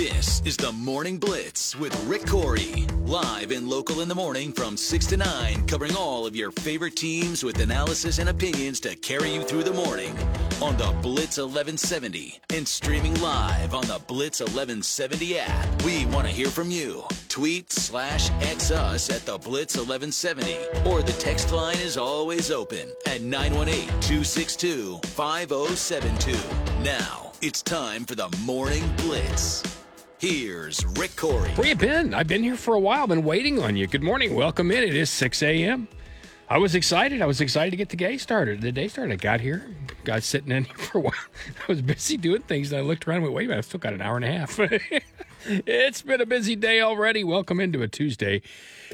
This is the Morning Blitz with Rick Couri. Live and local in the morning from 6 to 9, covering all of your favorite teams with analysis and opinions to carry you through the morning on the Blitz 1170 and streaming live on the Blitz 1170 app. We want to hear from you. Tweet slash X us at the Blitz 1170 or the text line is always open at 918 262 5072. Now it's time for the Morning Blitz. Here's Rick Couri. Where you been? I've been here for a while. Been waiting on you. Good morning. Welcome in. It is 6 a.m. I was excited. I was excited to get the day started. The day started. I got here, got sitting in here for a while. I was busy doing things. And I looked around and went, wait a minute, I've still got an hour and a half. it's been a busy day already. Welcome into a Tuesday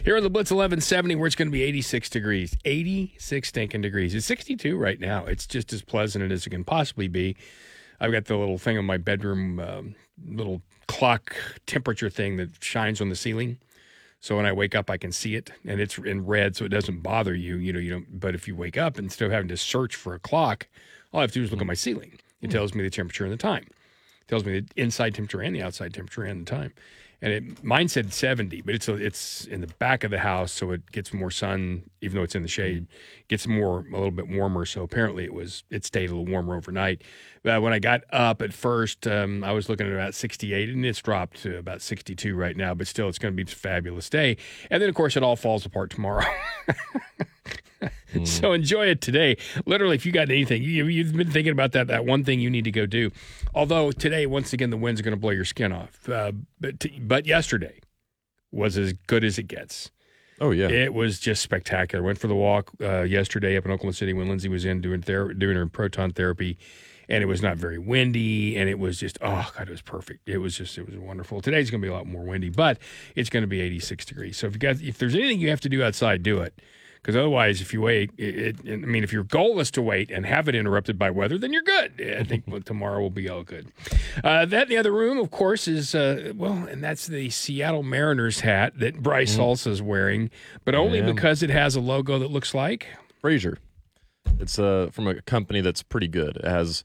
here on the Blitz 1170, where it's going to be 86 degrees. 86 stinking degrees. It's 62 right now. It's just as pleasant as it can possibly be. I've got the little thing on my bedroom, um, little clock temperature thing that shines on the ceiling. So when I wake up, I can see it, and it's in red, so it doesn't bother you. You know, you don't. But if you wake up instead of having to search for a clock, all I have to do is look at mm-hmm. my ceiling. It mm-hmm. tells me the temperature and the time. It tells me the inside temperature and the outside temperature and the time. And it mine said 70, but it's a, it's in the back of the house, so it gets more sun, even though it's in the shade. Gets more a little bit warmer. So apparently it was it stayed a little warmer overnight. But when I got up at first, um, I was looking at about 68, and it's dropped to about 62 right now. But still, it's going to be a fabulous day. And then of course it all falls apart tomorrow. So enjoy it today. Literally, if you got anything, you, you've been thinking about that, that one thing you need to go do. Although today, once again, the wind's going to blow your skin off. Uh, but, t- but yesterday was as good as it gets. Oh yeah. It was just spectacular. Went for the walk uh, yesterday up in Oklahoma City when Lindsay was in doing ther- doing her proton therapy, and it was not very windy, and it was just oh god, it was perfect. It was just it was wonderful. Today's going to be a lot more windy, but it's going to be 86 degrees. So if you got if there's anything you have to do outside, do it. Because otherwise, if you wait, it, it, I mean, if your goal is to wait and have it interrupted by weather, then you're good. I think tomorrow will be all good. Uh, that in the other room, of course, is uh, well, and that's the Seattle Mariners hat that Bryce Salsa is wearing, but only Yeah. because it has a logo that looks like. Frazier. It's uh, from a company that's pretty good. It has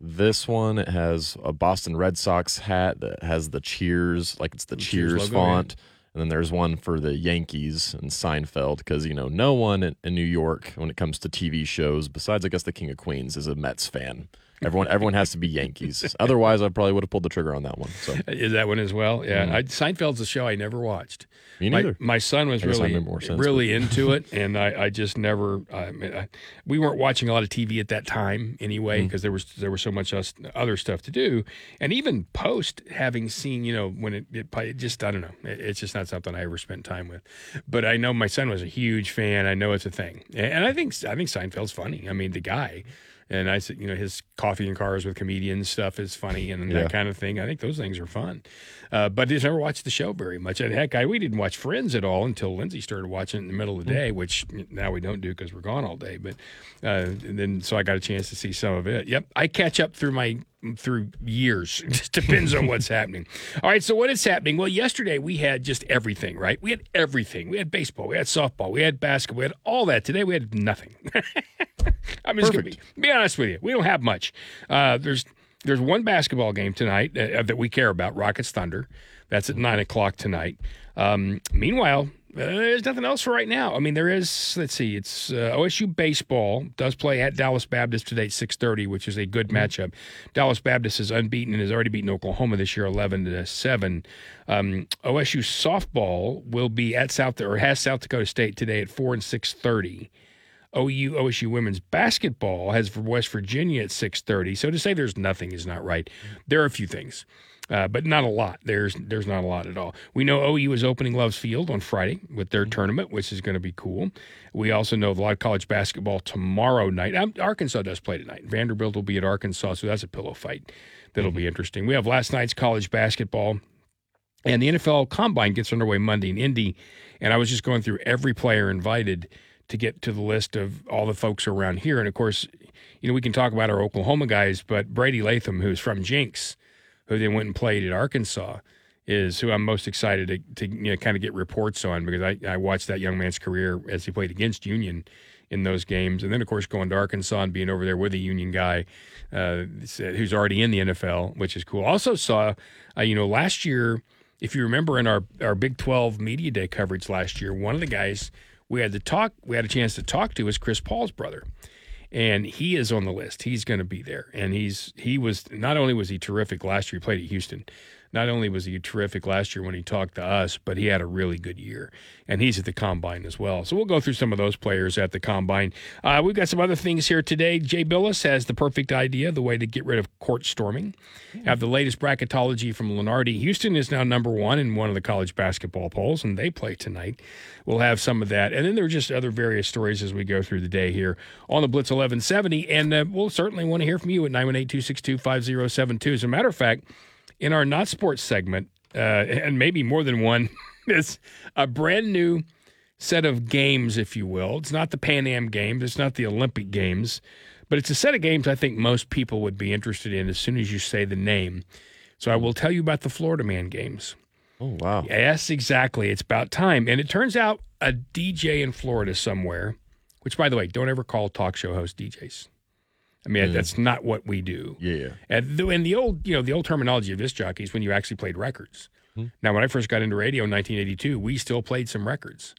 this one. It has a Boston Red Sox hat that has the Cheers, like it's the, The Cheers Cheers, logo, font. And then there's one for the Yankees and Seinfeld because you know no one in, New York when it comes to TV shows, besides I guess the King of Queens, is a Mets fan. Everyone, everyone has to be Yankees. Otherwise, I probably would have pulled the trigger on that one. So Is that one as well? Yeah, I, Seinfeld's a show I never watched. me neither. my son was I guess I really sense, really into it, and I, I just never. I mean, I, we weren't watching a lot of TV at that time anyway Mm-hmm. because there was there was so much us, other stuff to do, and even post having seen you know when it, it, it just I don't know it, it's just not something I ever spent time with, but I know my son was a huge fan. I know it's a thing, and, and I think I think Seinfeld's funny. I mean the guy. And I said, you know, his coffee and cars with comedians stuff is funny and Yeah. that kind of thing. I think those things are fun. Uh, but I just never watched the show very much. And heck, I, we didn't watch Friends at all until Lindsay started watching it in the middle of the day, which now we don't do because we're gone all day. But uh, and then so I got a chance to see some of it. Yep, I catch up through my through years. It just depends on what's happening. All right, so what is happening? Well, yesterday we had just everything, right? We had everything. We had baseball, we had softball, we had basketball, we had all that. Today we had nothing. I'm just gonna be, be honest with you. We don't have much. Uh, there's there's one basketball game tonight uh, that we care about, Rockets Thunder. That's at nine o'clock tonight. Um, meanwhile, uh, there's nothing else for right now. I mean, there is. Let's see. It's uh, OSU baseball does play at Dallas Baptist today at six thirty, which is a good matchup. Dallas Baptist is unbeaten and has already beaten Oklahoma this year, eleven to seven. Um, OSU softball will be at South or has South Dakota State today at four and six thirty. OU OSU women's basketball has for West Virginia at 6:30. So to say there's nothing is not right. There are a few things. Uh, but not a lot. There's there's not a lot at all. We know OU is opening Love's Field on Friday with their tournament, which is going to be cool. We also know a lot of college basketball tomorrow night. Um, Arkansas does play tonight. Vanderbilt will be at Arkansas, so that's a pillow fight. That'll be interesting. We have last night's college basketball. And the NFL Combine gets underway Monday in Indy. And I was just going through every player invited to get to the list of all the folks around here. And of course, you know, we can talk about our Oklahoma guys, but Brady Latham, who's from Jenks, who then went and played at Arkansas, is who I'm most excited to, to you know, kind of get reports on because I, I watched that young man's career as he played against Union in those games. And then, of course, going to Arkansas and being over there with a Union guy uh, who's already in the NFL, which is cool. Also saw, uh, you know, last year, if you remember in our, our Big 12 Media Day coverage last year, one of the guys we had to talk, we had a chance to talk to was Chris Paul's brother and he is on the list. He's going to be there, and he's he was not only was he terrific last year. He played at Houston, not only was he terrific last year when he talked to us, but he had a really good year. And he's at the combine as well. So we'll go through some of those players at the combine. Uh, we've got some other things here today. Jay Bilas has the perfect idea, the way to get rid of court storming. Have the latest bracketology from Lunardi. Houston is now number one in one of the college basketball polls, and they play tonight. We'll have some of that. And then there are just other various stories as we go through the day here on the Blitz 1170. And uh, we'll certainly want to hear from you at 918 262 5072. As a matter of fact, in our not sports segment, uh, and maybe more than one, is a brand new set of games, if you will. It's not the Pan Am Games, it's not the Olympic Games, but it's a set of games I think most people would be interested in as soon as you say the name. So I will tell you about the Florida Man Games. Oh, wow. Yes, exactly. It's about time. And it turns out a DJ in Florida somewhere, which, by the way, don't ever call talk show host DJs. I mean, mm. that's not what we do. Yeah. And the, and the old, you know, the old terminology of disc jockeys when you actually played records. Mm. Now, when I first got into radio in 1982, we still played some records.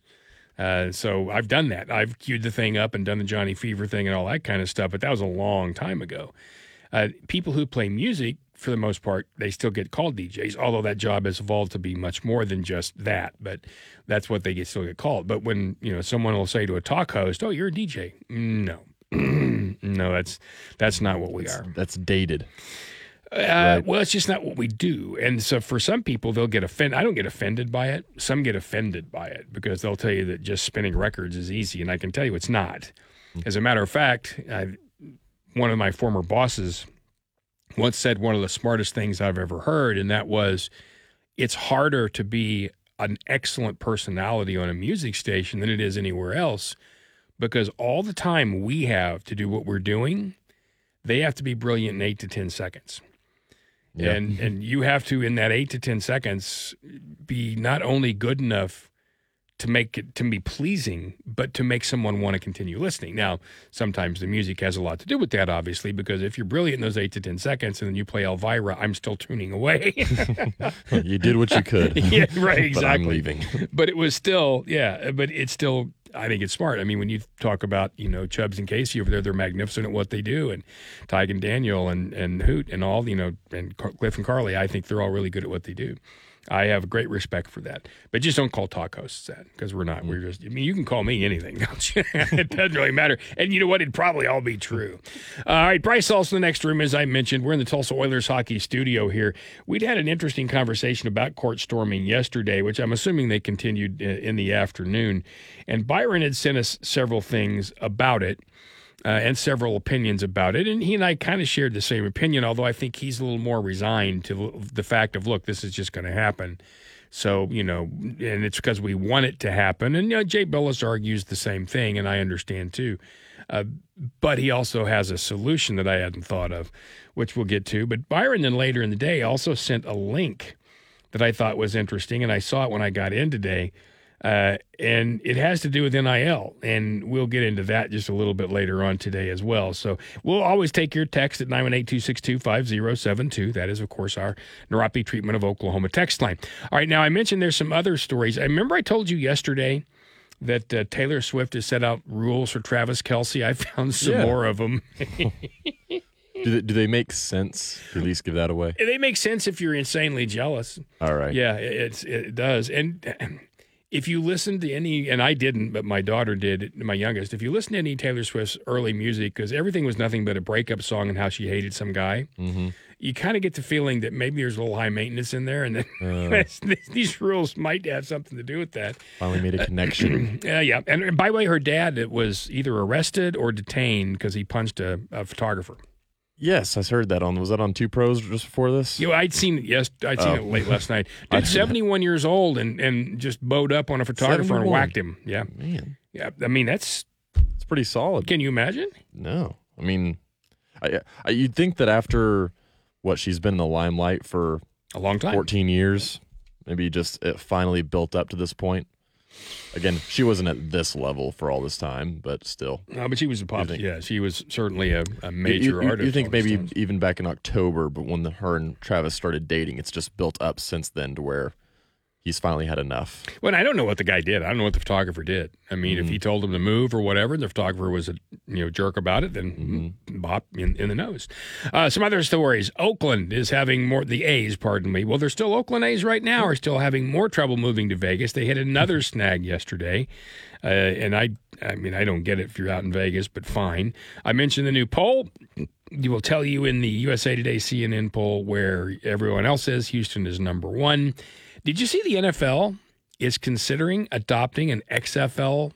Uh, so I've done that. I've queued the thing up and done the Johnny Fever thing and all that kind of stuff, but that was a long time ago. Uh, people who play music, for the most part, they still get called DJs, although that job has evolved to be much more than just that. But that's what they get still get called. But when you know someone will say to a talk host, "Oh, you're a DJ," no, no, that's that's not what we that's, are. That's dated. Uh, right. Well, it's just not what we do. And so for some people, they'll get offended. I don't get offended by it. Some get offended by it because they'll tell you that just spinning records is easy. And I can tell you it's not. Hmm. As a matter of fact, I, one of my former bosses once said one of the smartest things I've ever heard, and that was it's harder to be an excellent personality on a music station than it is anywhere else because all the time we have to do what we're doing, they have to be brilliant in eight to 10 seconds. Yep. And, and you have to, in that eight to 10 seconds, be not only good enough to make it to be pleasing, but to make someone want to continue listening. Now, sometimes the music has a lot to do with that, obviously, because if you're brilliant in those eight to ten seconds and then you play Elvira, I'm still tuning away. you did what you could. yeah, right, exactly. but I'm leaving. but it was still, yeah, but it's still I think it's smart. I mean, when you talk about you know Chubbs and Casey over there, they're magnificent at what they do, and Tig and Daniel and and Hoot and all you know and Cliff and Carly. I think they're all really good at what they do. I have great respect for that. But just don't call talk hosts that because we're not. We're just, I mean, you can call me anything, it doesn't really matter. And you know what? It'd probably all be true. All right. Bryce also in the next room, as I mentioned. We're in the Tulsa Oilers hockey studio here. We'd had an interesting conversation about court storming yesterday, which I'm assuming they continued uh, in the afternoon. And Byron had sent us several things about it uh, and several opinions about it. And he and I kind of shared the same opinion, although I think he's a little more resigned to the fact of, look, this is just going to happen. So, you know, and it's because we want it to happen. And, you know, Jay Bilas argues the same thing, and I understand too. Uh, but he also has a solution that I hadn't thought of, which we'll get to. But Byron then later in the day also sent a link that I thought was interesting, and I saw it when I got in today uh, and it has to do with NIL, and we'll get into that just a little bit later on today as well. So we'll always take your text at 918-262-5072. That is, of course, our neuropathy treatment of Oklahoma text line. All right, now I mentioned there's some other stories. I remember I told you yesterday that uh, Taylor Swift has set out rules for Travis Kelce. I found some yeah. more of them. do, they, do they make sense? At least give that away. They make sense if you're insanely jealous. All right. Yeah, it, it does. And if you listen to any, and I didn't, but my daughter did, my youngest, if you listen to any Taylor Swift's early music, because everything was nothing but a breakup song and how she hated some guy, mm-hmm. you kind of get the feeling that maybe there's a little high maintenance in there, and that uh, these rules might have something to do with that. Finally made a connection. uh, yeah. And, and, by the way, her dad was either arrested or detained because he punched a, a photographer. Yes, I heard that on. Was that on Two Pros just before this? Yeah, I'd seen it. Yes, I'd seen oh. it late last night. Dude, seventy-one years old and and just bowed up on a photographer 71. and whacked him. Yeah, man. Yeah, I mean that's it's pretty solid. Can you imagine? No, I mean, I, I you'd think that after what she's been in the limelight for a long time, fourteen years, maybe just it finally built up to this point. Again, she wasn't at this level for all this time, but still. No, but she was a pop. think- Yeah, she was certainly a, a major you, artist. You think maybe even back in October, but when the, her and Travis started dating, it's just built up since then to where he's finally had enough. Well, I don't know what the guy did. I don't know what the photographer did. I mean, if he told him to move or whatever, and the photographer was a you know jerk about it, then bop in, in the nose. Uh, some other stories. Oakland is having more. The A's, pardon me. Well, they're still Oakland A's right now. Are still having more trouble moving to Vegas. They hit another snag yesterday, uh, and I. I mean, I don't get it if you're out in Vegas, but fine. I mentioned the new poll. You will tell you in the USA Today CNN poll where everyone else is. Houston is number one. Did you see the NFL is considering adopting an XFL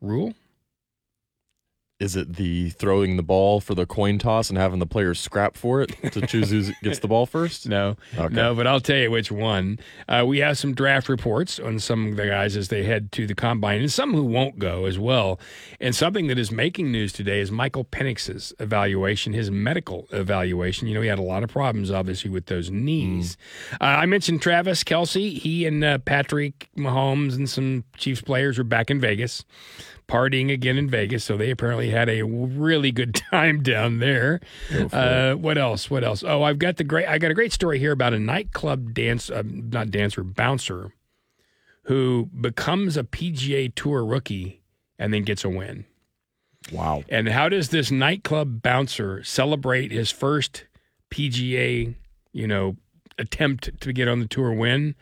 rule? Is it the throwing the ball for the coin toss and having the players scrap for it to choose who gets the ball first? No, Okay. no, but I'll tell you which one. Uh, we have some draft reports on some of the guys as they head to the combine, and some who won't go as well. And something that is making news today is Michael Penix's evaluation, his medical evaluation. You know, he had a lot of problems, obviously, with those knees. Uh, I mentioned Travis Kelce. He and uh, Patrick Mahomes and some Chiefs players are back in Vegas. Partying again in Vegas, so they apparently had a really good time down there. Uh, what else? What else? Oh, I've got the great. I got a great story here about a nightclub dance, uh, not dancer, bouncer, who becomes a PGA Tour rookie and then gets a win. Wow. And how does this nightclub bouncer celebrate his first PGA, you know, attempt to get on the tour win?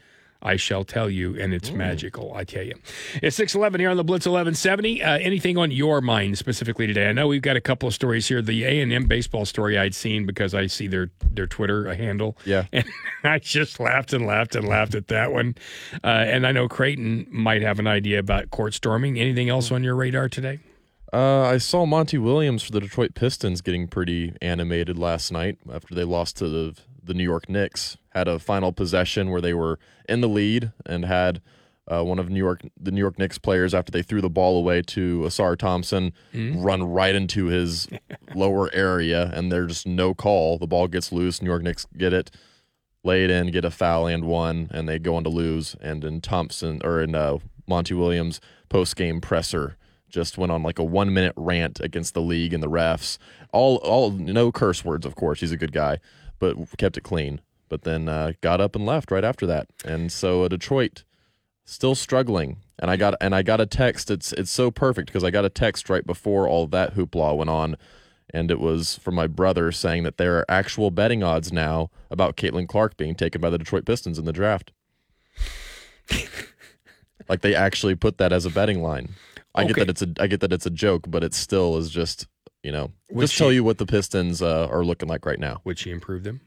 I shall tell you, and it's magical. I tell you, it's six eleven here on the Blitz eleven seventy. Uh, anything on your mind specifically today? I know we've got a couple of stories here. The A and M baseball story I'd seen because I see their their Twitter handle. Yeah. and I just laughed and laughed and laughed at that one. Uh, and I know Creighton might have an idea about court storming. Anything else on your radar today? Uh, I saw Monty Williams for the Detroit Pistons getting pretty animated last night after they lost to the the New York Knicks. Had a final possession where they were in the lead and had uh, one of New York the New York Knicks players after they threw the ball away to Ausar Thompson run right into his lower area and there's just no call. The ball gets loose. New York Knicks get it, lay it in, get a foul and one, and they go on to lose. And in Thompson or in uh, Monty Williams post game presser just went on like a one minute rant against the league and the refs. All all no curse words, of course. He's a good guy, but kept it clean. But then uh, got up and left right after that. And so uh, Detroit still struggling. And I got and I got a text. It's it's so perfect because I got a text right before all that hoopla went on, and it was from my brother saying that there are actual betting odds now about Caitlin Clark being taken by the Detroit Pistons in the draft. like they actually put that as a betting line. I get that it's a I get that it's a joke, but it still is just you know Would just tell you what the Pistons uh, are looking like right now. Would she improve them?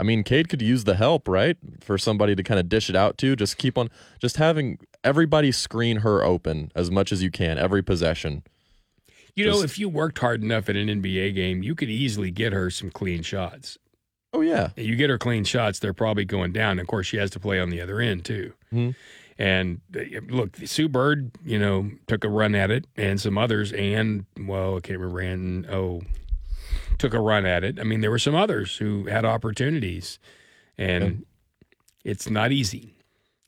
I mean, Cade could use the help, right? For somebody to kind of dish it out to. Just keep on, just having everybody screen her open as much as you can every possession. You know, if you worked hard enough at an NBA game, you could easily get her some clean shots. Oh yeah, You get her clean shots, they're probably going down. Of course, she has to play on the other end too. Mhm. And look, Sue Bird, you know, took a run at it, and some others, and well, I can't remember, and oh, took a run at it. I mean, there were some others who had opportunities, and it's not easy.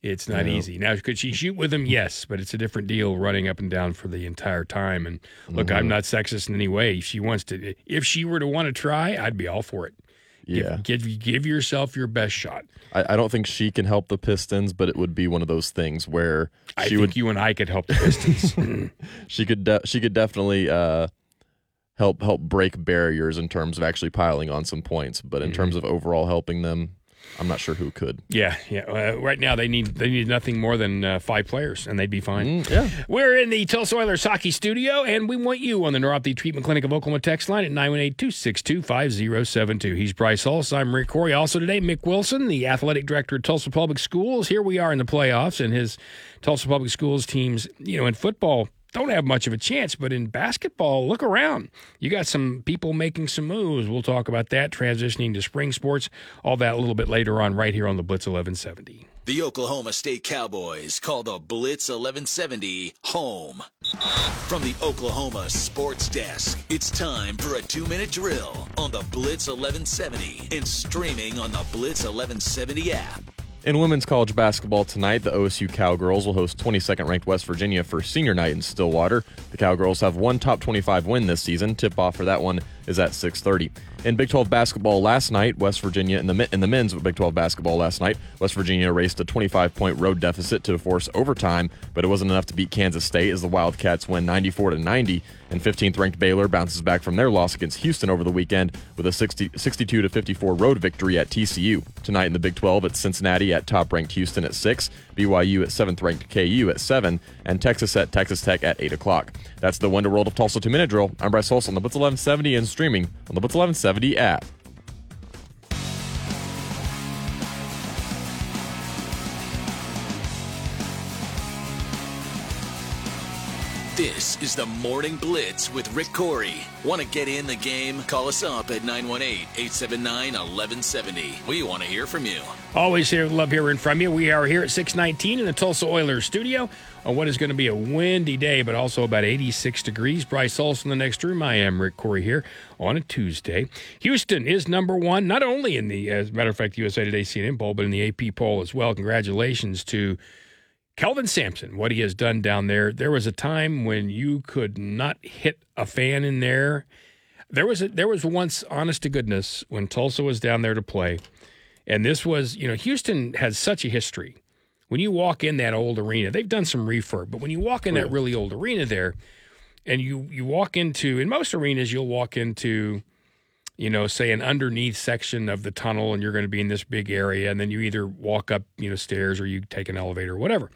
It's not No. easy. Now, could she shoot with him? Yes, but it's a different deal running up and down for the entire time. And look, Mm-hmm. I'm not sexist in any way. If she wants to, if she were to want to try, I'd be all for it. Yeah. Give, give give yourself your best shot. I, I don't think she can help the Pistons, but it would be one of those things where I she think would you and I could help the Pistons. she could de- she could definitely uh, help help break barriers in terms of actually piling on some points. But in terms of overall helping them, I'm not sure who could. yeah, yeah. Uh, right now they need they need nothing more than uh, five players, and they'd be fine. Mm, yeah. We're in the Tulsa Oilers hockey studio, and we want you on the Neuropathy Treatment Clinic of Oklahoma text line at 918-262-5072. He's Bryce Hulse. I'm Rick Couri. Also today, Mick Wilson, the athletic director at Tulsa Public Schools. Here we are in the playoffs, and his Tulsa Public Schools teams, you know, in football don't have much of a chance, but in basketball, look around. You got some people making some moves. We'll talk about that, transitioning to spring sports, all that a little bit later on right here on the Blitz 1170. The Oklahoma State Cowboys call the Blitz 1170 home. From the Oklahoma Sports Desk, it's time for a two minute drill on the Blitz 1170 and streaming on the Blitz 1170 app. In women's college basketball tonight, the OSU Cowgirls will host 22nd ranked West Virginia for senior night in Stillwater. The Cowgirls have one top 25 win this season. Tip off for that one is at 6:30. In Big 12 basketball last night, West Virginia in the in the men's Big 12 basketball last night, West Virginia raced a 25 point road deficit to force overtime, but it wasn't enough to beat Kansas State as the Wildcats win 94 to 90. And 15th ranked Baylor bounces back from their loss against Houston over the weekend with a 60, 62 to 54 road victory at TCU. Tonight in the Big 12, it's Cincinnati at top ranked Houston at 6, BYU at 7th ranked KU at 7, and Texas at Texas Tech at 8 o'clock. That's the Wonder World of Tulsa 2 Minute Drill. I'm Bryce Olson on the Blitz 1170 and streaming on the Blitz 1170 app. This is the Morning Blitz with Rick Couri. Want to get in the game? Call us up at 918 879 1170. We want to hear from you. Always here, love hearing from you. We are here at 619 in the Tulsa Oilers studio on what is going to be a windy day, but also about 86 degrees. Bryce Olson, the next room. I am Rick Couri here on a Tuesday. Houston is number one, not only in the, as a matter of fact, USA Today CNN poll, but in the AP poll as well. Congratulations to Kelvin Sampson, what he has done down there. There was a time when you could not hit a fan in there. There was a, there was once, honest to goodness, when Tulsa was down there to play, and this was, you know, Houston has such a history. When you walk in that old arena, they've done some refurb, but when you walk in that really old arena there, and you you walk into in most arenas, you'll walk into you know, say an underneath section of the tunnel and you're going to be in this big area and then you either walk up, you know, stairs or you take an elevator or whatever.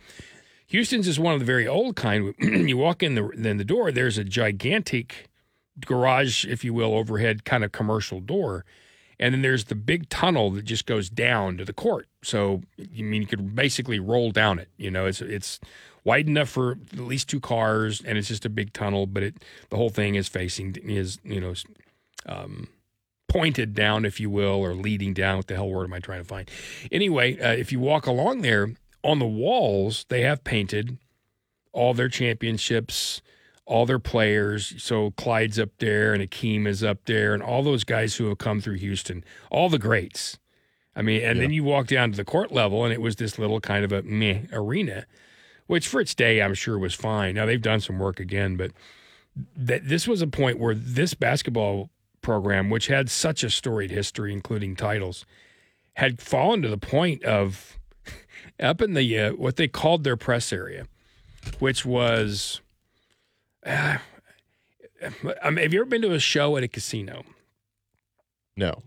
Houston's is one of the very old kind. you walk in the in the door, there's a gigantic garage, if you will, overhead kind of commercial door. And then there's the big tunnel that just goes down to the court. So you mean you could basically roll down it. You know, it's it's wide enough for at least two cars, and it's just a big tunnel. But it the whole thing is facing is you know um, pointed down, if you will, or leading down. What the hell word am I trying to find? Anyway, uh, if you walk along there, on the walls, they have painted all their championships, all their players. So Clyde's up there, and Akeem is up there, and all those guys who have come through Houston, all the greats. I mean, and yeah. then you walk down to the court level, and it was this little kind of a meh arena, which for its day, I'm sure was fine. Now they've done some work again, but th- this was a point where this basketball program, which had such a storied history, including titles, had fallen to the point of up in the uh, what they called their press area, which was. Uh, I mean, have you ever been to a show at a casino? No.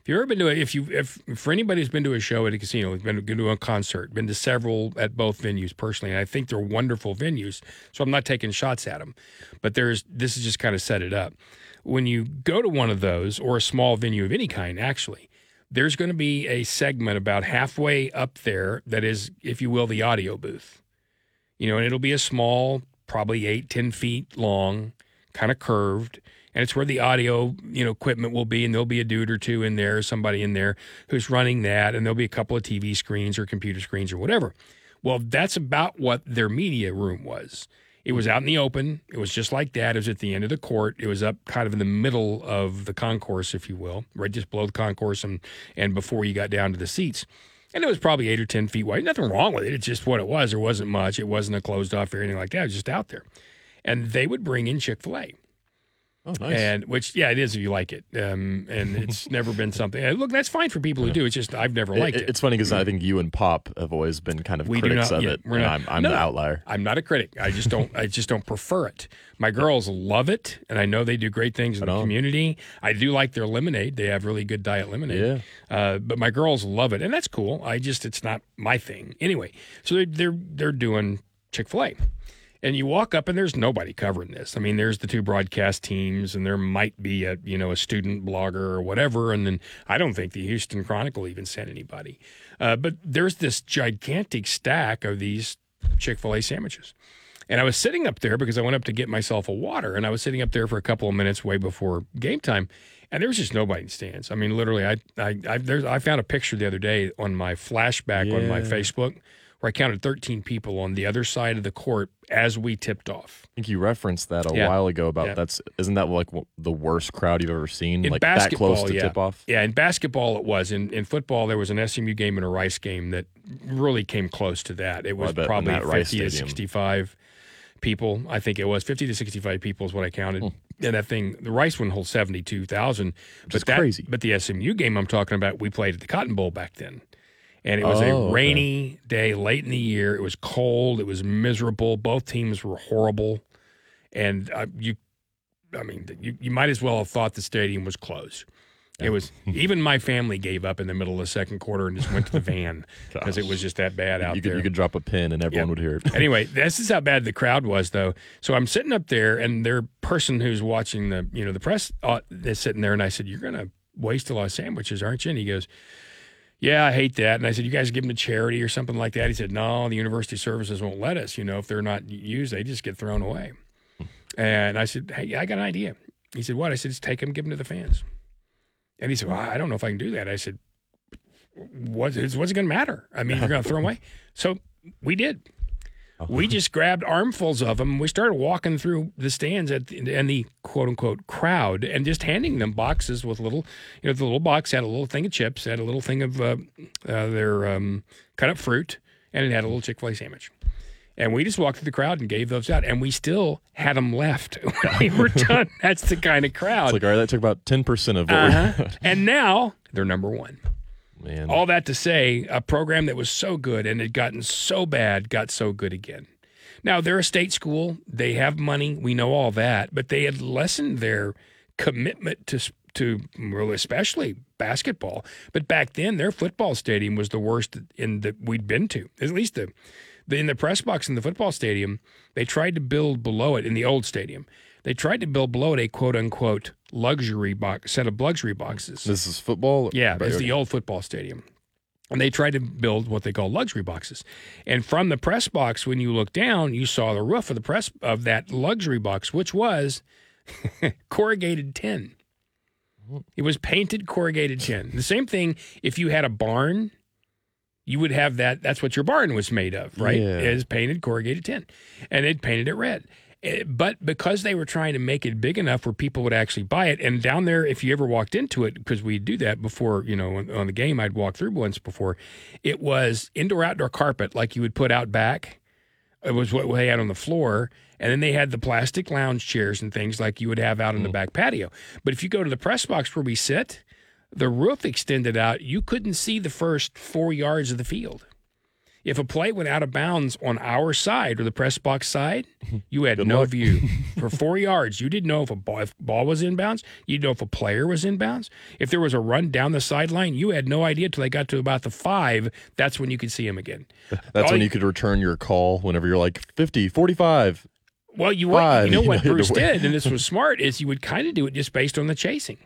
If you ever been to a, if you if for anybody who's been to a show at a casino, has been, been to a concert, been to several at both venues personally, and I think they're wonderful venues. So I'm not taking shots at them, but there's this is just kind of set it up when you go to one of those or a small venue of any kind, actually, there's going to be a segment about halfway up there that is, if you will, the audio booth. You know, and it'll be a small, probably eight, ten feet long, kind of curved. And it's where the audio, you know, equipment will be, and there'll be a dude or two in there, somebody in there who's running that, and there'll be a couple of TV screens or computer screens or whatever. Well, that's about what their media room was. It was out in the open. It was just like that. It was at the end of the court. It was up kind of in the middle of the concourse, if you will, right just below the concourse and, and before you got down to the seats. And it was probably eight or 10 feet wide. Nothing wrong with it. It's just what it was. There wasn't much. It wasn't a closed off or anything like that. It was just out there. And they would bring in Chick fil A. Oh, nice. And which, yeah, it is if you like it. Um, and it's never been something. Look, that's fine for people who do. It's just I've never liked it. it. It's funny because I think you and Pop have always been kind of we critics not, of yeah, it. Not, I'm, I'm no, the outlier. I'm not a critic. I just don't. I just don't prefer it. My girls love it, and I know they do great things in the community. I do like their lemonade. They have really good diet lemonade. Yeah. Uh, but my girls love it, and that's cool. I just it's not my thing anyway. So they're they're, they're doing Chick Fil A and you walk up and there's nobody covering this. I mean, there's the two broadcast teams, and there might be a you know a student blogger or whatever, and then I don't think the Houston Chronicle even sent anybody. Uh, but there's this gigantic stack of these Chick Fil A sandwiches, and I was sitting up there because I went up to get myself a water, and I was sitting up there for a couple of minutes way before game time. And there was just nobody in stands. I mean, literally, I I I, I found a picture the other day on my flashback yeah. on my Facebook where I counted 13 people on the other side of the court as we tipped off. I think you referenced that a Yeah. while ago about Yeah. that's isn't that like the worst crowd you've ever seen? In like that close to yeah. tip off. Yeah, in basketball it was. In in football there was an SMU game and a Rice game that really came close to that. It was in probably that 50 Rice to 65 people. I think it was 50 to 65 people is what I counted. Hmm. And that thing, the Rice one holds 72,000. But that, crazy. But the SMU game I'm talking about, we played at the Cotton Bowl back then. And it was Oh, a okay. rainy day late in the year. It was cold. It was miserable. Both teams were horrible. And uh, you, I mean, you, you might as well have thought the stadium was closed. It was even my family gave up in the middle of the second quarter and just went to the van because it was just that bad out You could there you could drop a pin and everyone Yep. would hear it. anyway, this is how bad the crowd was, though. So I'm sitting up there, and their person who's watching the, you know, the press uh, is sitting there, and I said, "You're gonna waste a lot of sandwiches, aren't you?" And he goes, "Yeah, I hate that." And I said, "You guys give them to charity or something like that?" He said, "No, the university services won't let us. You know, if they're not used, they just get thrown away." And I said, "Hey, I got an idea." He said, "What?" I said, "Just take them, give them to the fans." And he said, well, "I don't know if I can do that." I said, "What what's it going to matter? I mean, you're going to throw them away." So we did we just grabbed armfuls of them. We started walking through the stands at the, and the quote unquote crowd and just handing them boxes with little, you know, the little box had a little thing of chips, had a little thing of uh, uh, their um, cut up fruit, and it had a little Chick fil A sandwich. And we just walked through the crowd and gave those out, and we still had them left when we were done. That's the kind of crowd. It's like all right, that took about ten percent of what Uh-huh. and now they're number one. Man. All that to say, a program that was so good and had gotten so bad got so good again. Now, they're a state school. They have money. We know all that. But they had lessened their commitment to, to well, especially basketball. But back then, their football stadium was the worst in that we'd been to. At least the in the press box in the football stadium, they tried to build below it in the old stadium. They tried to build below it a quote unquote luxury box set of luxury boxes. this is football. Yeah, it's the old football stadium. And they tried to build what they call luxury boxes. And from the press box, when you look down, you saw the roof of the press of that luxury box, which was corrugated tin. It was painted corrugated tin. The same thing if you had a barn, you would have that. That's what your barn was made of, right? Yeah. Is painted corrugated tin. And they painted it red. Eh, But because they were trying to make it big enough where people would actually buy it, and down there, if you ever walked into it, because we do that before, you know, on, on the game, I'd walk through once before. It was indoor outdoor carpet like you would put out back. It was what they had on the floor, and then they had the plastic lounge chairs and things like you would have out in the back patio. But if you go to the press box where we sit, the roof extended out. You couldn't see the first four yards of the field. If a play went out of bounds on our side or the press box side, you had no luck. view for four yards. You didn't know if a ball, if ball was inbounds. You didn't know if a player was inbounds. If there was a run down the sideline, you had no idea till they got to about the five. That's when you could see him again. That's all when you- you could return your call whenever you're like 50, 45. Well, you Five, you know you what know, Bruce did, and this was smart, is you would kind of do it just based on the chasing.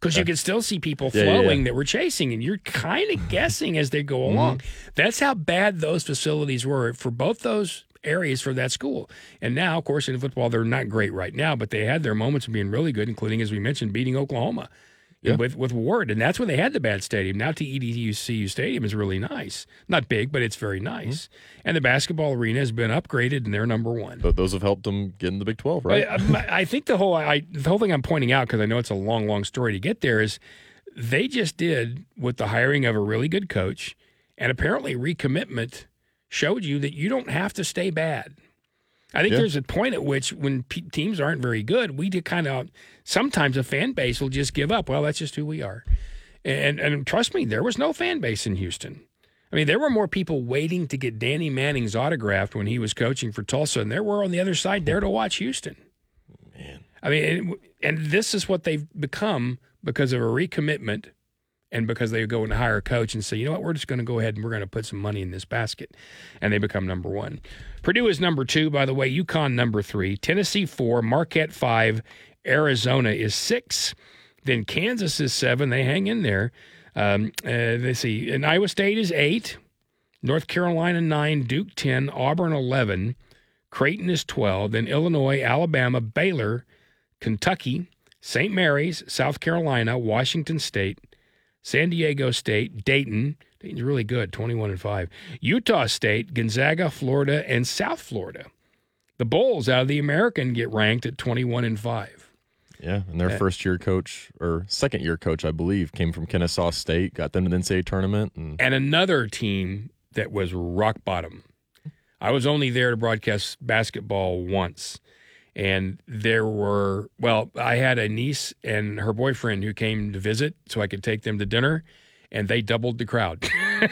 Because you could still see people Yeah, flowing yeah. that were chasing, and you're kind of guessing as they go Mm-hmm. along. That's how bad those facilities were for both those areas for that school. And now, of course, in football, they're not great right now, but they had their moments of being really good, including, as we mentioned, beating Oklahoma Yeah. with with Ward, and that's when they had the bad stadium. Now TDECU Stadium is really nice, not big, but it's very nice. Mm-hmm. And the basketball arena has been upgraded, and they're number one. But those have helped them get in the Big 12, right? I, I- I think the whole I, the whole thing I'm pointing out because I know it's a long, long story to get there is they just did with the hiring of a really good coach and apparently recommitment showed you that you don't have to stay bad. I think Yeah. there's a point at which when pe teams aren't very good, we do kind of sometimes a fan base will just give up. Well, that's just who we are. And and trust me, there was no fan base in Houston. I mean, there were more people waiting to get Danny Manning's autograph when he was coaching for Tulsa, and there were on the other side there to watch Houston. Man. I mean, and, and this is what they've become because of a recommitment and because they go and hire a coach and say, you know what, we're just going to go ahead and we're going to put some money in this basket. And they become number one. Purdue is number two, by the way, UConn number three, Tennessee four, Marquette five, Arizona is six. Then Kansas is seven. They hang in there. Um, uh, see. And Iowa State is eight, North Carolina nine, Duke 10, Auburn 11, Creighton is 12, then Illinois, Alabama, Baylor, Kentucky, St. Mary's, South Carolina, Washington State, San Diego State, Dayton, Dayton's really good, 21 and 5. Utah State, Gonzaga, Florida, and South Florida. The Bulls out of the American get ranked at 21 and 5. Yeah, and their uh, first year coach or second year coach, I believe, came from Kennesaw State, got them to the NCAA tournament, and And another team that was rock bottom. I was only there to broadcast basketball once. And there were, well, I had a niece and her boyfriend who came to visit so I could take them to dinner, and they doubled the crowd.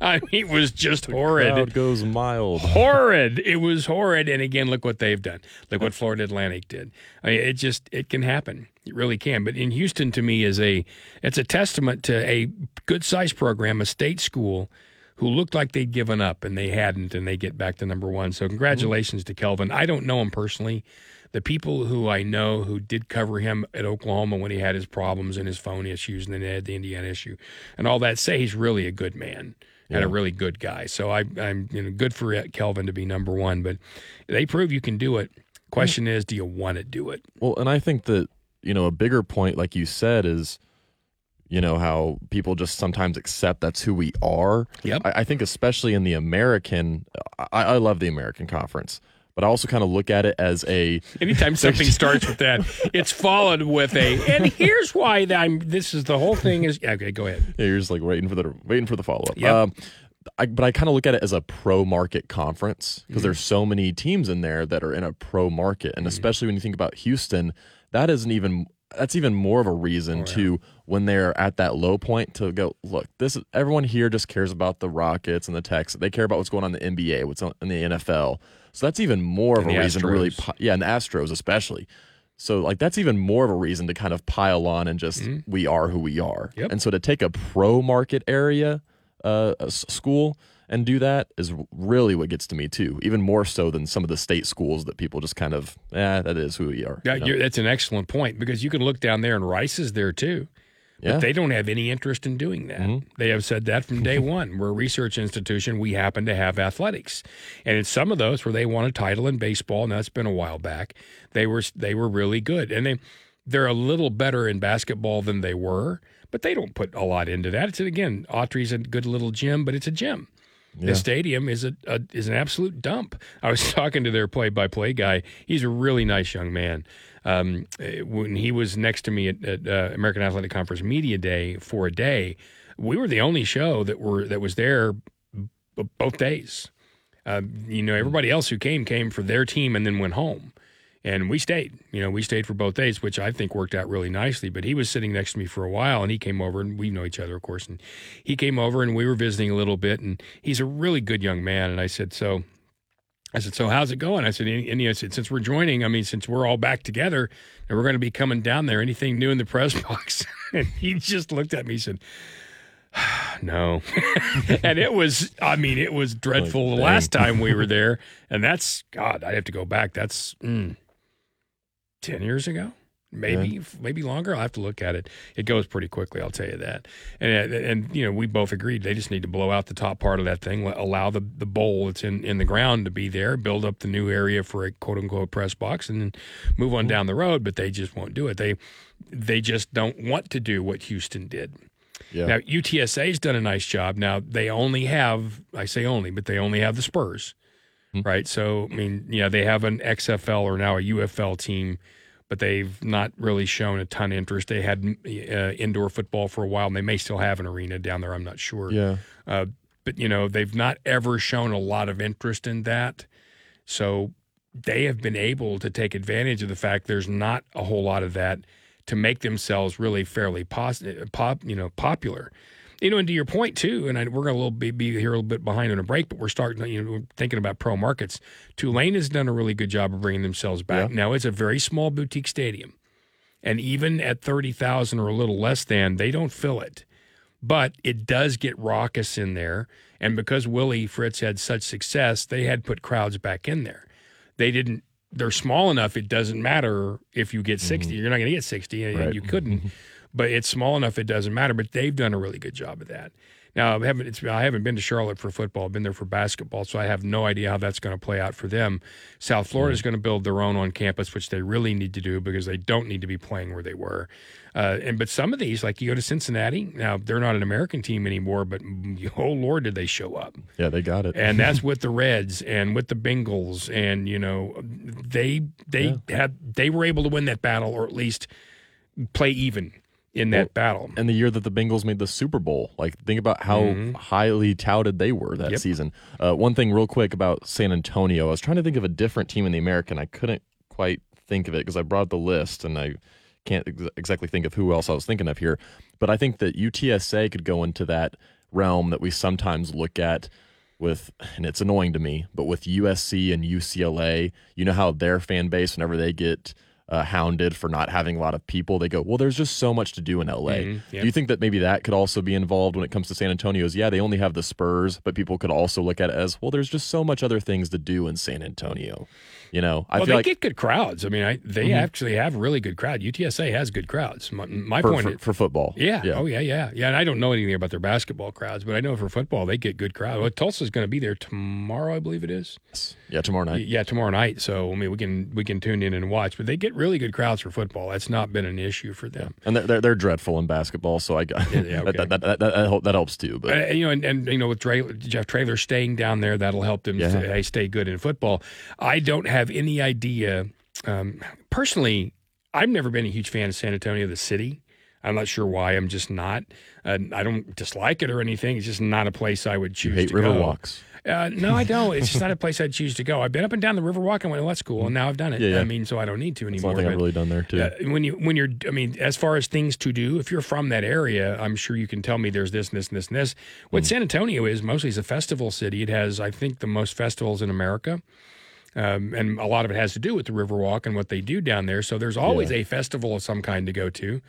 I mean, it was just horrid. crowd goes mild. horrid. It was horrid. And again, look what they've done. Look what Florida Atlantic did. I mean, it just it can happen. It really can. But in Houston, to me, is a it's a testament to a good sized program, a state school, who looked like they'd given up and they hadn't, and they get back to number one. So congratulations to Kelvin. I don't know him personally. The people who I know who did cover him at Oklahoma when he had his problems and his phone issues, and then had the Indiana issue, and all that, say he's really a good man and a really good guy. So I, I'm you know good for Kelvin to be number one, but they prove you can do it. Question is, do you want to do it? Well, and I think that, you know, a bigger point, like you said, is, you know, how people just sometimes accept that's who we are. Yep. I, I think, especially in the American, I, I love the American Conference, but I also kind of look at it as a, Anytime something starts with that, it's followed with a. And here's why that I'm. This is the whole thing. Is okay. Go ahead. yeah, you're just like waiting for the waiting for the follow up. Yep. Um, I, but I kind of look at it as a pro market conference because there's so many teams in there that are in a pro market, and especially when you think about Houston, that isn't even that's even more of a reason to when they're at that low point to go look. This is everyone here just cares about the Rockets and the Texans. They care about what's going on in the NBA, what's on, in the NFL. So that's even more of a reason to really, yeah, and the Astros especially. So like that's even more of a reason to kind of pile on and just we are who we are. Yep. And so to take a pro market area uh, school and do that is really what gets to me too. Even more so than some of the state schools that people just kind of, yeah, that is who we are. Yeah, you know? you're, that's an excellent point because you can look down there and Rice is there too. But Yeah. they don't have any interest in doing that. Mm-hmm. They have said that from day one. We're a research institution. We happen to have athletics, and in some of those where they won a title in baseball, and that's been a while back, they were they were really good, and they they're a little better in basketball than they were, but they don't put a lot into that. It's again, Autry's a good little gym, but it's a gym. The stadium is a, a is an absolute dump. I was talking to their play by play guy. He's a really nice young man. Um, eh, when he was next to me at, at uh, American Athletic Conference Media Day for a day, we were the only show that were that was there b- both days. Uh, you know, everybody else who came came for their team and then went home. And we stayed, you know, we stayed for both days, which I think worked out really nicely. But he was sitting next to me for a while and he came over and we know each other, of course. And he came over and we were visiting a little bit. And he's a really good young man. And I said, So, I said, So how's it going? I said, and he said, Since we're joining, I mean, since we're all back together and we're going to be coming down there, anything new in the press box? and he just looked at me and said, no. and it was, I mean, it was dreadful the last time we were there. And that's, God, I have to go back. That's mm, 10 years ago. Maybe, maybe longer. I'll have to look at it. It goes pretty quickly. I'll tell you that. And and you know, we both agreed they just need to blow out the top part of that thing, allow the the bowl that's in in the ground to be there, build up the new area for a quote unquote press box, and then move on down the road. But they just won't do it. They they just don't want to do what Houston did. Yeah. Now UTSA's done a nice job. Now they only have I say only, but they only have the Spurs, right? So I mean, yeah, they have an XFL or now a UFL team, but they've not really shown a ton of interest. They had uh, indoor football for a while, and they may still have an arena down there. I'm not sure. yeah. Uh, but you know, they've not ever shown a lot of interest in that. So they have been able to take advantage of the fact there's not a whole lot of that to make themselves really fairly pos- pop, you know, popular. You know, and to your point too, and I, we're going to little be, be here a little bit behind on a break, but we're starting, you know, we're thinking about pro markets. Tulane has done a really good job of bringing themselves back. Now it's a very small boutique stadium, and even at thirty thousand or a little less than, they don't fill it but it does get raucous in there. And because Willie Fritz had such success, they had put crowds back in there. They didn't. They're small enough. It doesn't matter if you get 60 mm-hmm. You're not going to get sixty, and Right. you couldn't. Mm-hmm. But it's small enough it doesn't matter. But they've done a really good job of that. Now, I haven't, it's, I haven't been to Charlotte for football. I've been there for basketball, so I have no idea how that's going to play out for them. South Florida is going to build their own on campus, which they really need to do because they don't need to be playing where they were. Uh, and but some of these, like you go to Cincinnati, now they're not an American team anymore, but oh lord, did they show up? Yeah, they got it. and that's with the Reds and with the Bengals, and you know they they had they were able to win that battle or at least play even in that battle. and the year that the Bengals made the Super Bowl. Like, think about how highly touted they were that Mm-hmm. Yep. season. Uh, one thing, real quick, about San Antonio. I was trying to think of a different team in the American. I couldn't quite think of it because I brought the list and I can't ex- exactly think of who else I was thinking of here. But I think that UTSA could go into that realm that we sometimes look at with, and it's annoying to me, but with USC and UCLA, you know how their fan base, whenever they get uh, hounded for not having a lot of people, they go, well, there's just so much to do in LA. yep. Do you think that maybe that could also be involved when it comes to San Antonio's? Yeah, they only have the Spurs, but people could also look at it as, well, there's just so much other things to do in San Antonio. You know, I well, feel they like get good crowds. I mean, I, they actually have really good crowd. UTSA has good crowds. My, my for, point, for, is, for football. yeah, yeah. oh yeah, yeah, yeah. And I don't know anything about their basketball crowds, but I know for football they get good crowds. Well, Tulsa's going to be there tomorrow, I believe it is. Yeah, tomorrow night. Yeah, tomorrow night. So I mean, we can we can tune in and watch. But they get really good crowds for football. That's not been an issue for them. And they're, they're, they're dreadful in basketball, so I got yeah, okay. that, that, that, that, that, helps too. But Uh, you know, and, and you know, with Jeff Traylor staying down there, that'll help them Yeah. stay, stay good in football. I don't have any idea. Um, personally, I've never been a huge fan of San Antonio, the city. I'm not sure why. I'm just not. Uh, I don't dislike it or anything. It's just not a place I would choose you hate to river go. walks. Uh, no, I don't. It's just not a place I'd choose to go. I've been up and down the Riverwalk and went, well, that's cool. And now I've done it. Yeah, yeah. I mean, so I don't need to That's anymore. one thing I've really done there too. uh, when you when you're I mean as far as things to do if you're from that area I'm sure you can tell me there's this and this and this and this what Hmm. San Antonio is mostly is a festival city it has I think the most festivals in America um, and a lot of it has to do with the Riverwalk and what they do down there. So there's always a festival of some kind to go to.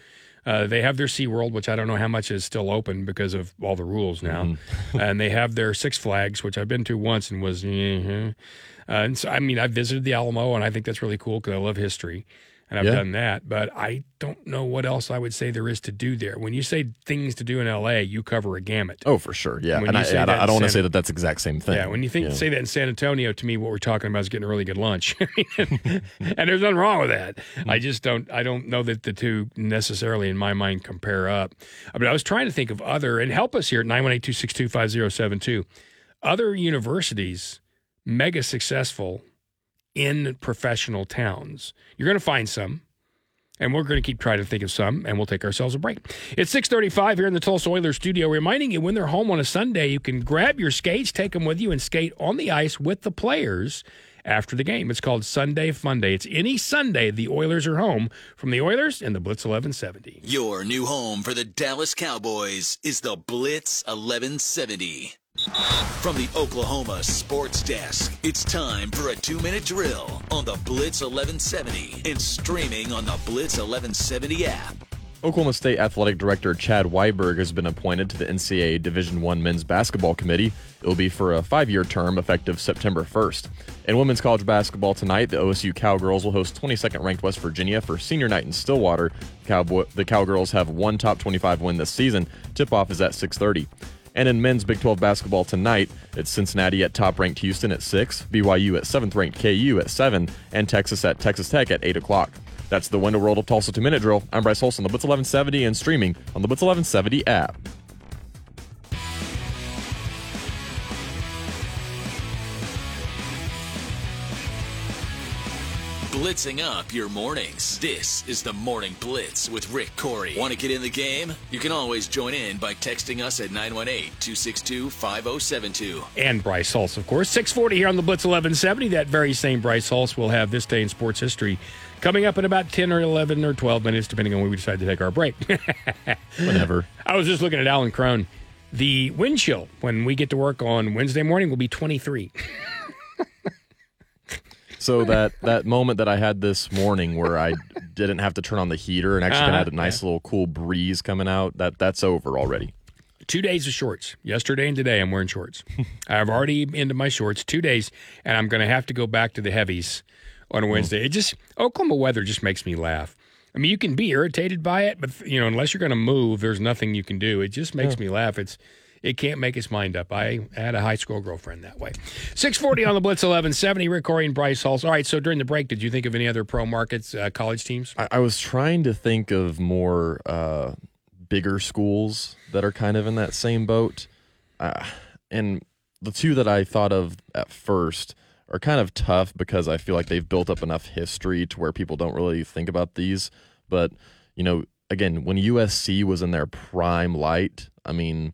Uh, they have their SeaWorld, which I don't know how much is still open because of all the rules now. Mm-hmm. and they have their Six Flags, which I've been to once and was, uh and so, I mean, I visited the Alamo and I think that's really cool because I love history and I've Yeah. done that. But I don't know what else I would say there is to do there. When you say things to do in LA, you cover a gamut. Oh, for sure. Yeah. When And I, I, I don't want to say that that's the exact same thing. Yeah, when you think Yeah. say that in San Antonio, to me, what we're talking about is getting a really good lunch, and there's nothing wrong with that. Hmm. I just don't, I don't know that the two necessarily, in my mind, compare up. But I was trying to think of other, and help us here at nine one eight two six two five zero seven two, other universities mega successful in professional towns. You're going to find some. And we're going to keep trying to think of some, and we'll take ourselves a break. It's 635 here in the Tulsa Oilers studio, reminding you when they're home on a Sunday, you can grab your skates, take them with you, and skate on the ice with the players after the game. It's called Sunday Funday. It's any Sunday the Oilers are home from the Oilers and the Blitz 1170. Your new home for the Dallas Cowboys is the Blitz 1170. From the Oklahoma Sports Desk, it's time for a two minute drill on the Blitz 1170 and streaming on the Blitz 1170 app. Oklahoma State Athletic Director Chad Weiberg has been appointed to the NCAA Division One Men's Basketball Committee. It will be for a five-year term effective September 1st. In women's college basketball tonight, the OSU Cowgirls will host 22nd ranked West Virginia for senior night in Stillwater. Cowboy, the Cowgirls have one top 25 win this season. Tip-off is at 6:30. And in men's Big 12 basketball tonight, it's Cincinnati at top ranked Houston at 6, BYU at 7th ranked KU at 7, and Texas at Texas Tech at 8 o'clock. That's the Window World of Tulsa 2 Minute Drill. I'm Bryce Holson, the Blitz 1170, and streaming on the Blitz 1170 app. Blitzing up your mornings. This is the Morning Blitz with Rick Couri. Want to get in the game? You can always join in by texting us at 918 262 5072. And Bryce Hulse, of course. 640 here on the Blitz 1170. That very same Bryce Hulse will have this day in sports history coming up in about 10 or 11 or 12 minutes, depending on when we decide to take our break. Whatever. I was just looking at Alan Crone. The wind chill when we get to work on Wednesday morning will be 23. So that that moment that I had this morning where I didn't have to turn on the heater and actually Uh-huh, had a nice little cool breeze coming out, that that's over already. Two days of shorts. Yesterday and today, I'm wearing shorts. I've already into my shorts two days, and I'm going to have to go back to the heavies on a Wednesday. It just Oklahoma weather just makes me laugh. I mean, you can be irritated by it, but you know, unless you're going to move, there's nothing you can do. It just makes me laugh. It's it can't make its mind up. I had a high school girlfriend that way. 640 on the Blitz 1170. Rick Couri and Bryce Halls. All right, so during the break, did you think of any other pro markets, uh, college teams? I, I was trying to think of more uh, bigger schools that are kind of in that same boat. Uh, and the two that I thought of at first are kind of tough because I feel like they've built up enough history to where people don't really think about these. But, you know, again, when USC was in their prime light, I mean,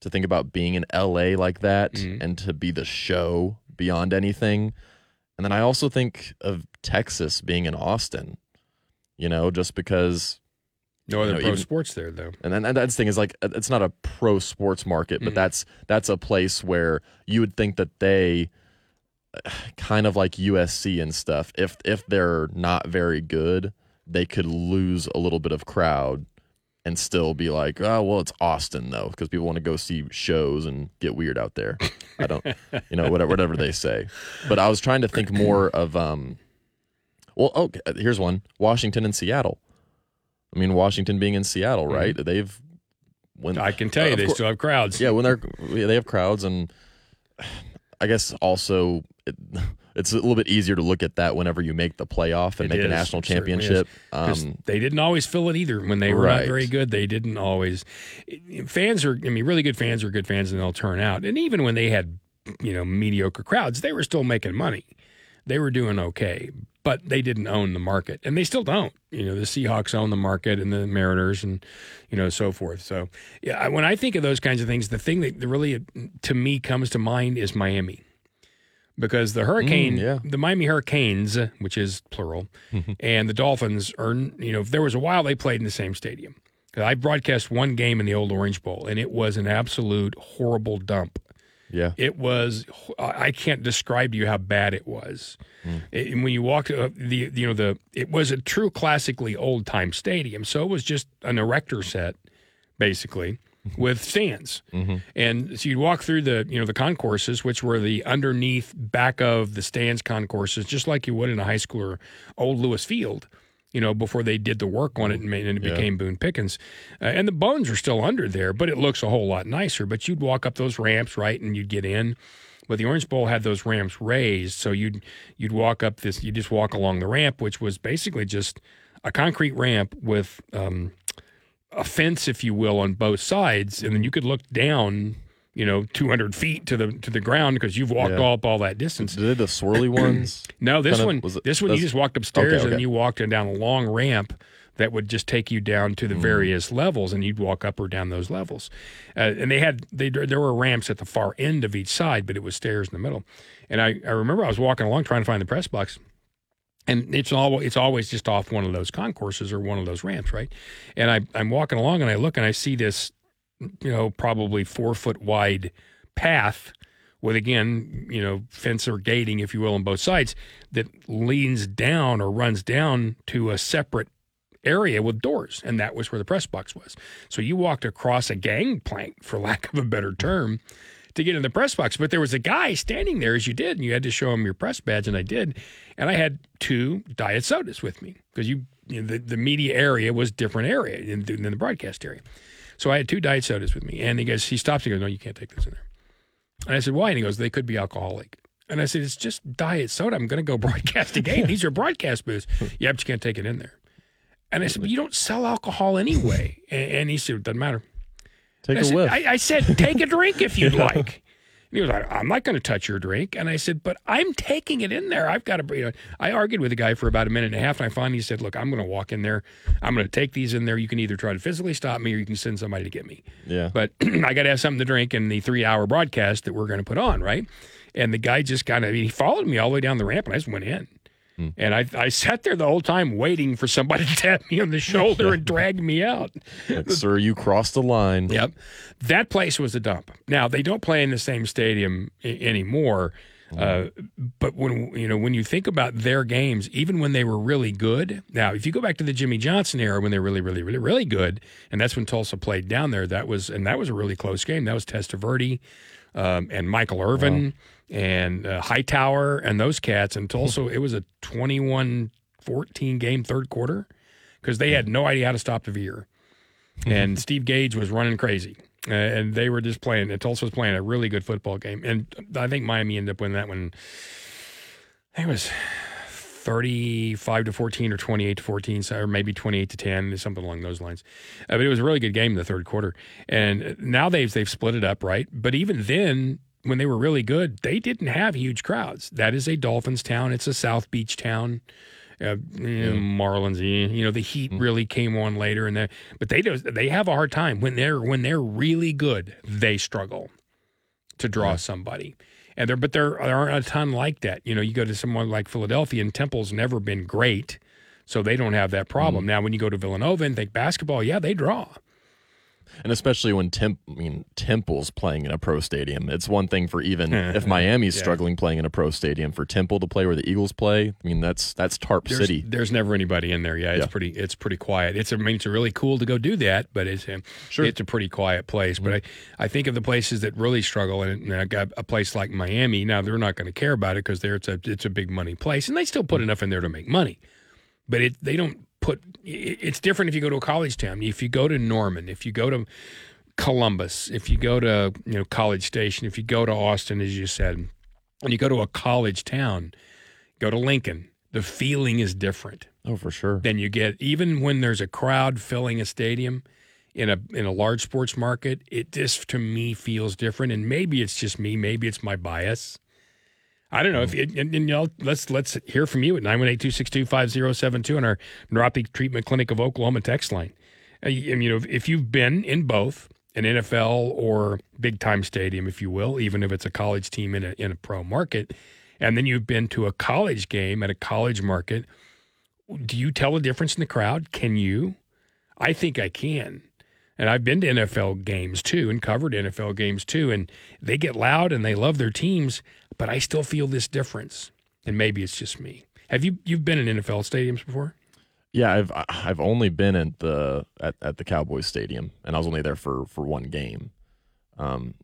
to think about being in LA like that Mhm. and to be the show beyond anything. And then I also think of Texas being in Austin, you know, just because No other know, pro even- sports there, though. and then and that's the thing is like uh, it's not a pro sports market, but Mhm. that's that's a place where you would think that they uh, kind of like USC and stuff. If if they're not very good, they could lose a little bit of crowd and still be like, oh well, it's Austin though, because people want to go see shows and get weird out there. I don't, you know, whatever whatever they say. But I was trying to think more of um. Well, oh, Here's one: Washington and Seattle. I mean, Washington being in Seattle, right? They've when I can tell you, they cour- still have crowds. yeah, when they're yeah, they have crowds, and I guess also it, it's a little bit easier to look at that whenever you make the playoff and It make a national is. championship. Um, they didn't always fill it either. When they were not very good, they didn't always. Fans are, I mean, really good fans are good fans, and they'll turn out. And even when they had, you know, mediocre crowds, they were still making money. They were doing okay, but they didn't own the market, and they still don't. You know, the Seahawks own the market, and the Mariners, and you know, so forth. So, yeah, when I think of those kinds of things, the thing that really to me comes to mind is Miami. Because the hurricane, yeah. the Miami Hurricanes, which is plural, and the Dolphins are, you know, there was a while they played in the same stadium. I broadcast one game in the old Orange Bowl, and it was an absolute horrible dump. yeah, It was, I can't describe to you how bad it was. It- and when you walked, uh, the you know the it was a true classically old time stadium, so it was just an erector set, basically, with stands. And so you'd walk through the you know the concourses, which were the underneath back of the stands concourses, just like you would in a high school or old Lewis Field. You know, before they did the work on it and, made, and it Yeah. became Boone Pickens, uh, and the bones are still under there, but it looks a whole lot nicer. But you'd walk up those ramps, right, and you'd get in. But the Orange Bowl had those ramps raised, so you'd you'd walk up this, you just walk along the ramp, which was basically just a concrete ramp with um, a fence, if you will, on both sides, and then you could look down, you know, 200 feet to the to the ground because you've walked Yeah. up all that distance. did the swirly ones? No, this Kind of- one, was it- this one, you just walked upstairs Okay, and okay. you walked down a long ramp that would just take you down to the Mm. various levels, and you'd walk up or down those levels. Uh, and they had they there were ramps at the far end of each side, but it was stairs in the middle. And I, I remember I was walking along trying to find the press box. And it's all it's always just off one of those concourses or one of those ramps, right? And I, I'm walking along and I look and I see this, you know, probably four foot wide path with again, you know, fence or gating, if you will, on both sides that leans down or runs down to a separate area with doors, and that was where the press box was. So you walked across a gangplank, for lack of a better term, to get in the press box. But there was a guy standing there as you did, and you had to show him your press badge, and I did. And I had two diet sodas with me because you, you know, the, the media area was different area than, than the broadcast area. So I had two diet sodas with me, and he goes, he stops and goes, "No, you can't take this in there." And I said, "Why?" And he goes, "They could be alcoholic." And I said, "It's just diet soda. I'm going to go broadcast a game. These are broadcast booths. yeah, but you can't take it in there." And I said, "But you don't sell alcohol anyway." And, and he said, "It doesn't matter." Take I a said, whiff. I, I said, take a drink if you'd like. And he was like, I'm not going to touch your drink. And I said, but I'm taking it in there. I've got to, you know, I argued with the guy for about a minute and a half. And I finally said, look, I'm going to walk in there. I'm going to take these in there. You can either try to physically stop me or you can send somebody to get me. yeah, But I got to have something to drink in the three hour broadcast that we're going to put on, right? And the guy just kind of, he followed me all the way down the ramp and I just went in. And I, I sat there the whole time waiting for somebody to tap me on the shoulder and drag me out. Like, sir, you crossed the line. Yep. That place was a dump. Now they don't play in the same stadium I- anymore. Uh, but when you know when you think about their games, even when they were really good. Now, if you go back to the Jimmy Johnson era when they were really, really, really, really good, and that's when Tulsa played down there. That was and that was a really close game. That was Testaverde um, and Michael Irvin and uh, Hightower and those cats. And Tulsa, it was a 21-14 game third quarter because they had no idea how to stop the veer, and Steve Gage was running crazy, uh, and they were just playing. And Tulsa was playing a really good football game, and I think Miami ended up winning that one. I think it was. 35 to 14 or 28 to 14 or maybe 28 to 10 something along those lines uh, but it was a really good game in the third quarter and now they've they've split it up right but even then when they were really good they didn't have huge crowds. That is a dolphins town. It's a south beach town. Uh, you know, Marlins, you know, the Heat really came on later, and but they do, they have a hard time. When they're when they're really good. They struggle to draw somebody, and there, but there, there aren't a ton like that. You know, you go to someone like Philadelphia, and Temple's never been great, so they don't have that problem. Now, when you go to Villanova and think basketball, yeah, they draw. And especially when Temp, I mean, Temple's playing in a pro stadium. It's one thing for even if Miami's Yeah. struggling playing in a pro stadium for Temple to play where the Eagles play. I mean, that's that's Tarp There's, City. there's never anybody in there. Yeah, it's Yeah. pretty. It's pretty quiet. It's. I mean, it's really cool to go do that, but it's. um, Sure. It's a pretty quiet place. But I, I think of the places that really struggle, and, I got a place like Miami. Now they're not going to care about it because there it's a it's a big money place, and they still put enough in there to make money. But it they don't put. It- It's different if you go to a college town. If you go to Norman, if you go to Columbus, if you go to you know College Station, if you go to Austin, as you said, when you go to a college town, go to Lincoln, the feeling is different Oh, for sure. than you get even when there's a crowd filling a stadium in a in a large sports market. It just to me feels different, and maybe it's just me, maybe it's my bias. I don't know if and, and, know, let's let's hear from you at 918-262-5072 on our Neuropathy Treatment Clinic of Oklahoma text line. Uh, and, you know, if you've been in both an NFL or big time stadium, if you will, even if it's a college team in a in a pro market, and then you've been to a college game at a college market, do you tell a difference in the crowd? Can you? I think I can. And I've been to NFL games too and covered NFL games too. And they get loud and they love their teams, but I still feel this difference. And maybe it's just me. Have you you've been in NFL stadiums before? Yeah, I've I've only been at the at, at the Cowboys Stadium, and I was only there for for one game. Um,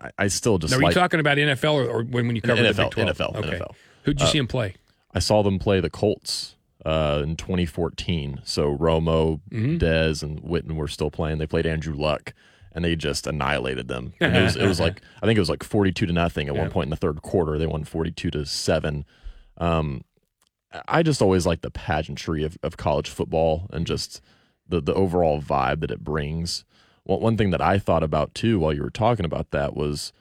I, I still just Now, are like you talking about NFL or, or when, when you covered the NFL, Big 12? NFL, okay. NFL. Who'd you see him play? I saw them play the Colts uh, in 2014. So Romo, Mm-hmm. Dez, and Witten were still playing. They played Andrew Luck, and they just annihilated them. And it was it was like I think it was like 42 to nothing at one point in the third quarter. They won 42 to seven. Um, I just always like the pageantry of, of college football and just the the overall vibe that it brings. One one thing that I thought about too while you were talking about that was,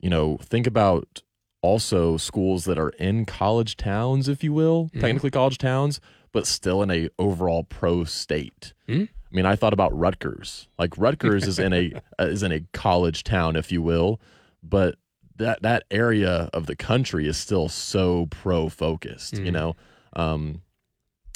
you know, think about also schools that are in college towns, if you will, technically college towns, but still in a overall pro state. Mhm. I mean, I thought about Rutgers. Like Rutgers is in a uh, is in a college town, if you will, but that that area of the country is still so pro focused. You Mhm. know, um,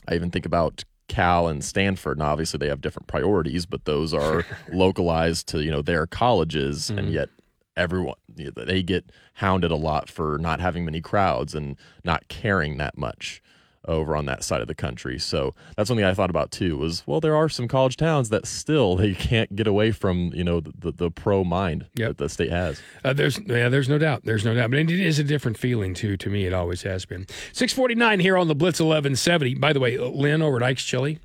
I even think about Cal and Stanford, and obviously they have different priorities, but those are localized to you know their colleges, and yet everyone you know, they get hounded a lot for not having many crowds and not caring that much over on that side of the country. So that's something I thought about too. Was well, there are some college towns that still they can't get away from you know the the, the pro mind Yep. that the state has. Uh, there's yeah, there's no doubt. There's no doubt. But it is a different feeling too. To me, it always has been. Six forty nine here on the Blitz eleven seventy. By the way, Lynn over at Ike's Chili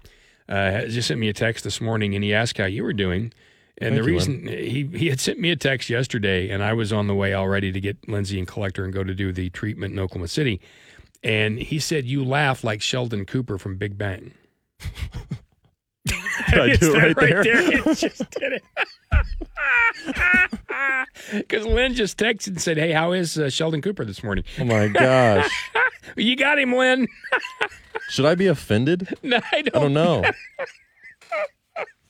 uh, just sent me a text this morning, and he asked how you were doing. And Thank the you, reason he he had sent me a text yesterday, and I was on the way already to get Lindsay and Collector and go to do the treatment in Oklahoma City. And he said you laugh like Sheldon Cooper from Big Bang. Did I do it right, there? It just did it. Because Lynn just texted and said, "Hey, how is uh, Sheldon Cooper this morning?" Oh my gosh! You got him, Lynn. Should I be offended? No, I don't. I don't know.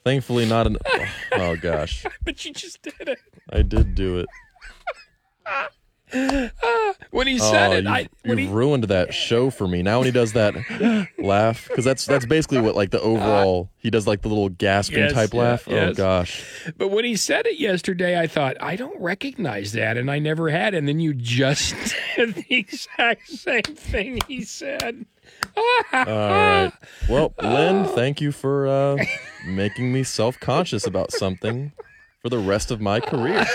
Thankfully, not an. Oh, oh gosh, But you just did it. I did do it. When he oh, said oh, it, you, I when you've he, ruined that show for me. Now when he does that laugh, because that's that's basically what like the uh, overall he does like the little gasping Yes, type yeah, laugh. Oh, yes. Oh gosh, but when he said it yesterday, I thought I don't recognize that, and I never had. And then you just did the exact same thing he said. All right. Well, Lynn, thank you for uh, making me self conscious about something for the rest of my career.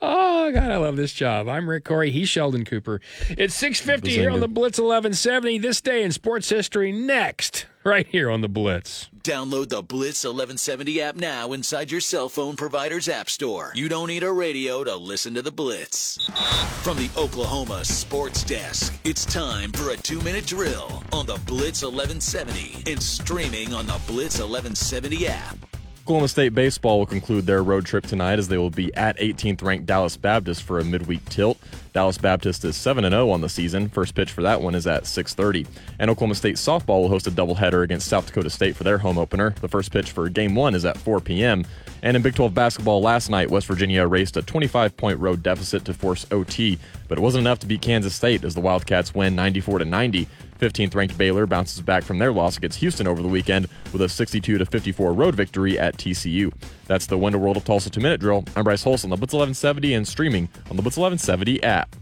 Oh God, I love this job. I'm Rick Couri. He's Sheldon Cooper. It's 6:50 here on the Blitz 1170. This day in sports history. Next, right here on the Blitz. Download the Blitz 1170 app now inside your cell phone provider's app store. You don't need a radio to listen to the Blitz. From the Oklahoma Sports Desk, it's time for a two-minute drill on the Blitz 1170 and streaming on the Blitz 1170 app. Oklahoma State baseball will conclude their road trip tonight as they will be at 18th ranked Dallas Baptist for a midweek tilt. Dallas Baptist is 7 0 on the season. First pitch for that one is at 6:30. And Oklahoma State softball will host a doubleheader against South Dakota State for their home opener. The first pitch for game 1 is at 4 p.m. And in Big 12 basketball last night, West Virginia raced a 25-point road deficit to force OT, but it wasn't enough to beat Kansas State as the Wildcats win 94 to 90. 15th ranked Baylor bounces back from their loss against Houston over the weekend with a 62 54 road victory at TCU. That's the Window World of Tulsa 2 minute drill. I'm Bryce Holson on the Blitz 1170 and streaming on the Blitz 1170 app.